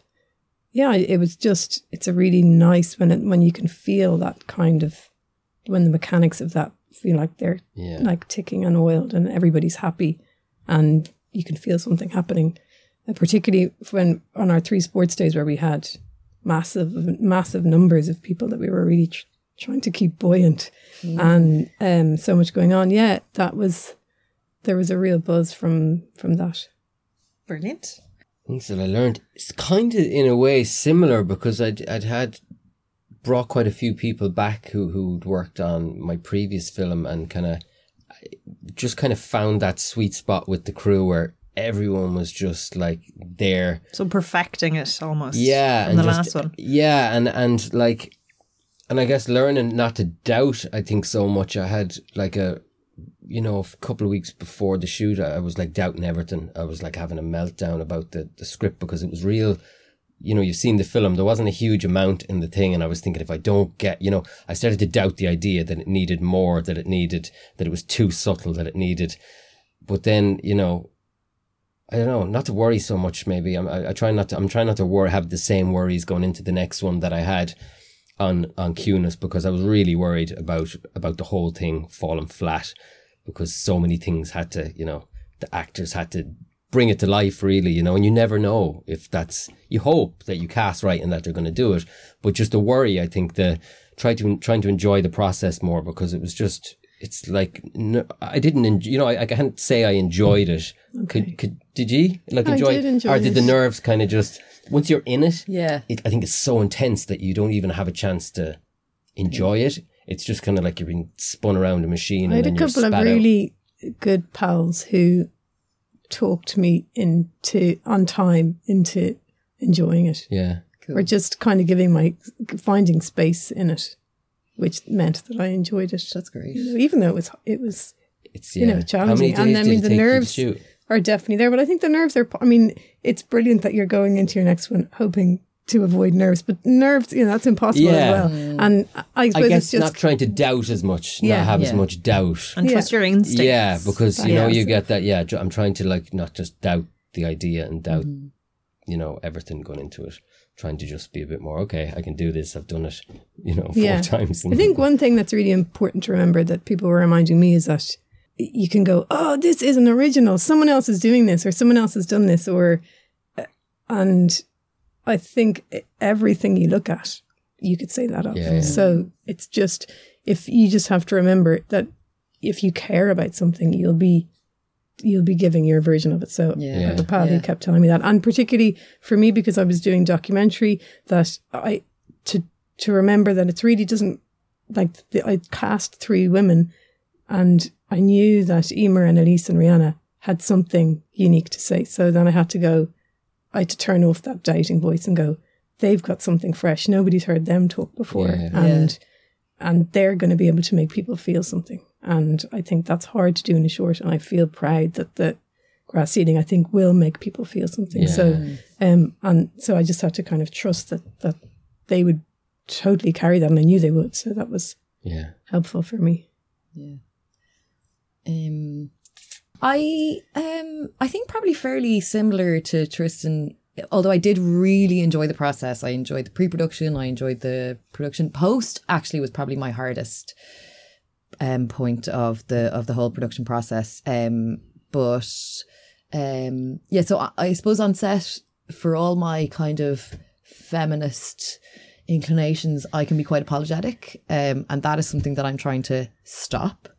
yeah, it was just, it's a really nice when it, when you can feel that kind of, when the mechanics of that feel like they're Yeah. like ticking and oiled and everybody's happy and you can feel something happening. And particularly when on our three sports days where we had massive, massive numbers of people that we were really tr- trying to keep buoyant and um, so much going on. Yeah, that was, there was a real buzz from, from that. Brilliant. things that I learned. It's kind of in a way similar because I'd I'd had brought quite a few people back who who'd worked on my previous film and kind of just kind of found that sweet spot with the crew where everyone was just like there So perfecting it almost. yeah from and the just, last one. yeah and and like and i guess learning not to doubt i think so much. I had like a you know a couple of weeks before the shoot i was like doubting everything. I was like having a meltdown about the, the script because it was real. You know you've seen the film. There wasn't a huge amount in the thing and i was thinking if i don't get you know i started to doubt the idea that it needed more that it needed that it was too subtle that it needed. But then you know I don't know, not to worry so much. Maybe. I'm, I, I try not to. I'm trying not to worry, have the same worries going into the next one that I had on on Cunis because I was really worried about about the whole thing falling flat because so many things had to, you know, the actors had to bring it to life really, you know, and you never know if that's. You hope that you cast right and that they're going to do it, but just the worry. I think the try to trying to enjoy the process more because it was just. It's like no, I didn't, enjoy, you know, I, I can't say I enjoyed it. Could, could did you like I enjoy? did enjoy or did the nerves kind of just once you're in it? Yeah. it, I think it's so intense that you don't even have a chance to enjoy it. It's just kind of like you're being spun around a machine. I and had a couple of spat out. really good pals who talked me into on time into enjoying it, yeah. or just kind of giving my finding space in it, which meant that I enjoyed it. That's great. You know, even though it was it was It's You yeah. know, How many challenging. days And I did mean, it the take you to nerves- shoot? Are definitely there, but I think the nerves are. I mean, it's brilliant that you're going into your next one hoping to avoid nerves, but nerves, you know, that's impossible Yeah. as well. Mm. And I suppose I guess it's just not trying to doubt as much, Yeah. not have as much doubt. and Yeah. trust your instincts. Yeah, because you know Yeah. you get that. Yeah, I'm trying to like not just doubt the idea and doubt, mm-hmm. you know, everything going into it. Trying to just be a bit more okay. I can do this. I've done it, you know, four Yeah. times. I think one thing that's really important to remember that people were reminding me is that you can go, oh, this isn't original. Someone else is doing this, or someone else has done this, or, uh, and I think everything you look at, you could say that of. Yeah, yeah. So it's just, if you just have to remember that if you care about something, you'll be, you'll be giving your version of it. So Yeah. the pal who Yeah. kept telling me that, and particularly for me because I was doing documentary, that I to to remember that it's really doesn't like the, I cast three women, and I knew that Emer and Elise and Rianna had something unique to say. So then I had to go, I had to turn off that doubting voice and go, they've got something fresh. Nobody's heard them talk before, Yeah. and and they're going to be able to make people feel something. And I think that's hard to do in a short. And I feel proud that the grass ceiling I think will make people feel something. So, um, and so I just had to kind of trust that that they would totally carry that, and I knew they would. So that was yeah, helpful for me. Um, I um, I think probably fairly similar to Tristan. Although I did really enjoy the process, I enjoyed the pre-production. I enjoyed the production. Post actually was probably my hardest um, point of the of the whole production process. Um, but um, yeah, so I, I suppose on set for all my kind of feminist inclinations, I can be quite apologetic, um, and that is something that I'm trying to stop.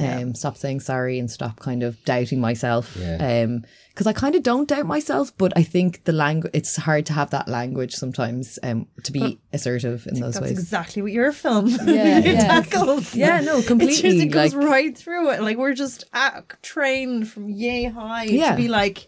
Um, stop saying sorry and stop kind of doubting myself. Yeah. Um, because I kind of don't doubt myself, but I think the language it's hard to have that language sometimes. Um, to be assertive in those That's ways. exactly what your film Yeah, yeah. tackles. Yeah, no, It's completely, just, it goes like- right through it. Like we're just at, trained from yay high Yeah. to be like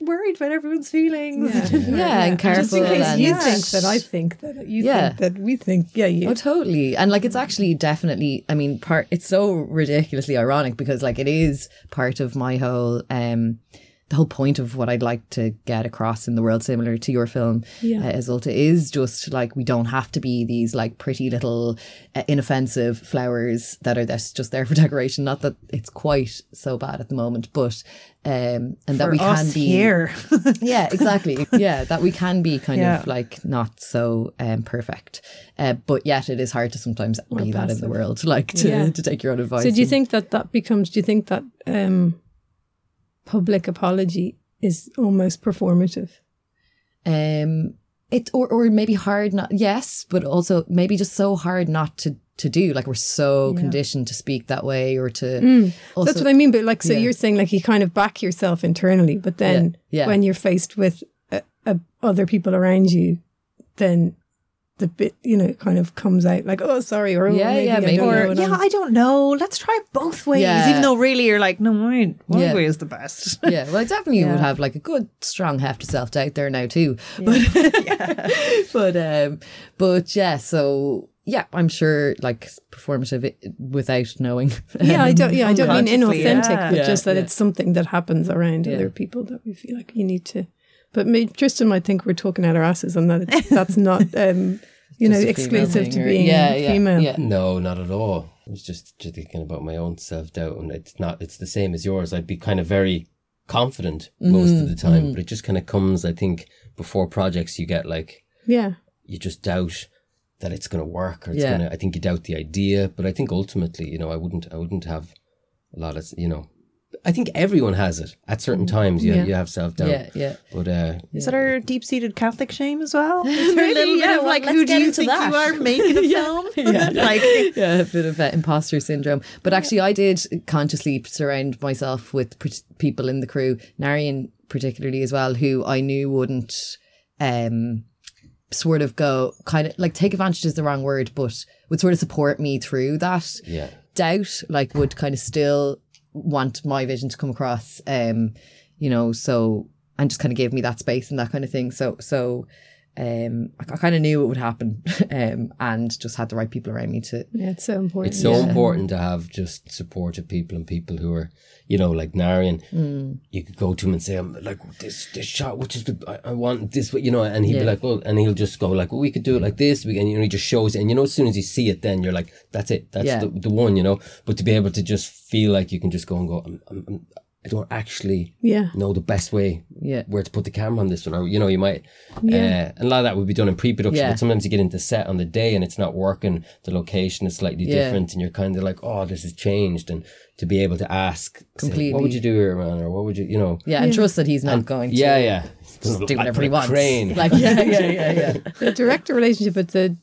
worried about everyone's feelings. Yeah, and Just in careful case you Yeah. think that I think that you Yeah. think that we think, yeah, you. Oh, totally. And like, it's actually definitely, I mean, part, it's so ridiculously ironic because like it is part of my whole, um, the whole point of what I'd like to get across in the world, similar to your film, Yeah. uh, Isolta, is just like we don't have to be these like pretty little uh, inoffensive flowers that are that's just there for decoration. Not that it's quite so bad at the moment, but um, and that For we can be here. yeah, exactly. Yeah, that we can be kind Yeah. of like not so um, perfect, uh, but yet it is hard to sometimes be that in the world, like to, Yeah. to take your own advice. so do you think that that becomes? Do you think that um, public apology is almost performative? um, it or or maybe hard not yes, but also maybe just so hard not to to do. Like we're so conditioned to speak that way or to. Also, That's what I mean. But like, so yeah. you're saying like you kind of back yourself internally, but then Yeah, yeah. when you're faced with uh, uh, other people around you, then the bit you know kind of comes out like, oh, sorry, or oh, Yeah, maybe yeah, I maybe. don't know Or yeah, I'm- I don't know. Let's try it both ways. Yeah. Even though really you're like, no, my, my Yeah. way is the best. yeah, well, I definitely Yeah. would have like a good strong heft of self doubt there now too. But but um, but yeah, so yeah, I'm sure like performative without knowing. yeah, I don't. Yeah, I don't mean inauthentic, yeah. but Yeah, just that yeah. it's something that happens around Yeah. other people that we feel like you need to. But me, Tristan might think we're talking out our asses, and that it's, that's not, um, you know, Just a exclusive to being yeah, yeah, female. yeah. No, not at all. I was just, just thinking about my own self doubt, and it's not. It's the same as yours. I'd be kind of very confident most of the time, but it just kind of comes. I think before projects, you get like yeah. you just doubt that it's going to work, or it's Yeah. going to. I think you doubt the idea, but I think ultimately, you know, I wouldn't. I wouldn't have a lot of, you know. I think everyone has it at certain times. You Yeah. you have self doubt, Yeah, yeah. but uh, Is that our deep seated Catholic shame as well? Is there a little yeah, bit of like, who do you think that. you are making a film? yeah, like, yeah, a bit of uh, imposter syndrome. But actually, I did consciously surround myself with pr- people in the crew, Narian particularly as well, who I knew wouldn't um, sort of go kind of like take advantage is the wrong word, but would sort of support me through that yeah, doubt. Like, would kind of still want my vision to come across. Um, you know, so and just kind of gave me that space and that kind of thing. So, so. Um, I, I kind of knew it would happen, um, and just had the right people around me to. Yeah, it's so important. It's so Yeah. important to have just supportive people and people who are, you know, like Narian. Mm. You could go to him and say, "I'm like this this shot, which is the I, I want this," you know, and he'd be like, "Well," and he'll just go like, "Well, we could do it like this," we- and you know, he just shows, it. and you know, as soon as you see it, then you're like, "That's it, that's Yeah. the, the one," you know. But to be able to just feel like you can just go and go, I'm, I'm, I'm, I don't actually Yeah. know the best way Yeah. where to put the camera on this one, or you know, you might. Yeah. Uh, and a lot of that would be done in pre-production, Yeah. but sometimes you get into set on the day and it's not working. The location is slightly Yeah. different, and you're kind of like, "Oh, this has changed." And to be able to ask, say, what would you do here, man, or what would you, you know? Yeah, and trust that he's not going to Yeah, yeah. just do whatever he wants. Crane. Like yeah, yeah, yeah, yeah. the director relationship with the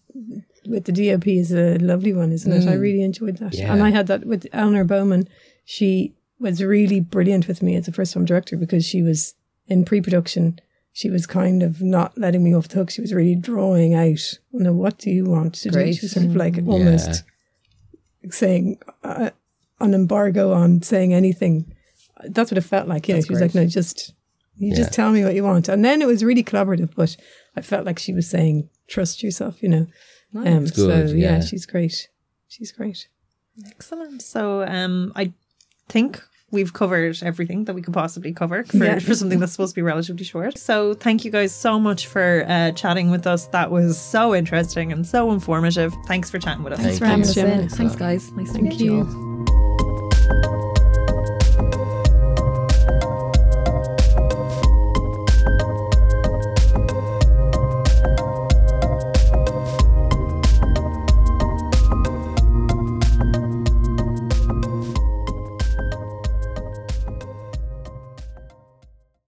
with the DOP is a lovely one, isn't it? I Mm. really enjoyed that, Yeah. and I had that with Eleanor Bowman. She was really brilliant with me as a first time director because she was in pre production. She was kind of not letting me off the hook. She was really drawing out. You know, what do you want to do? She was sort of like almost saying uh, an embargo on saying anything. That's what it felt like. You know, That's she was like, "No, just you Yeah. just tell me what you want." And then it was really collaborative, but I felt like she was saying, "Trust yourself," you know. Um, so yeah. yeah. she's great. She's great. Excellent. So um, I think we've covered everything that we could possibly cover for, Yeah. for something that's supposed to be relatively short. So thank you guys so much for uh, chatting with us. That was so interesting and so informative. Thanks for chatting with us. Thanks for having us, Jim. Thanks, guys. Nice to meet you. you. all.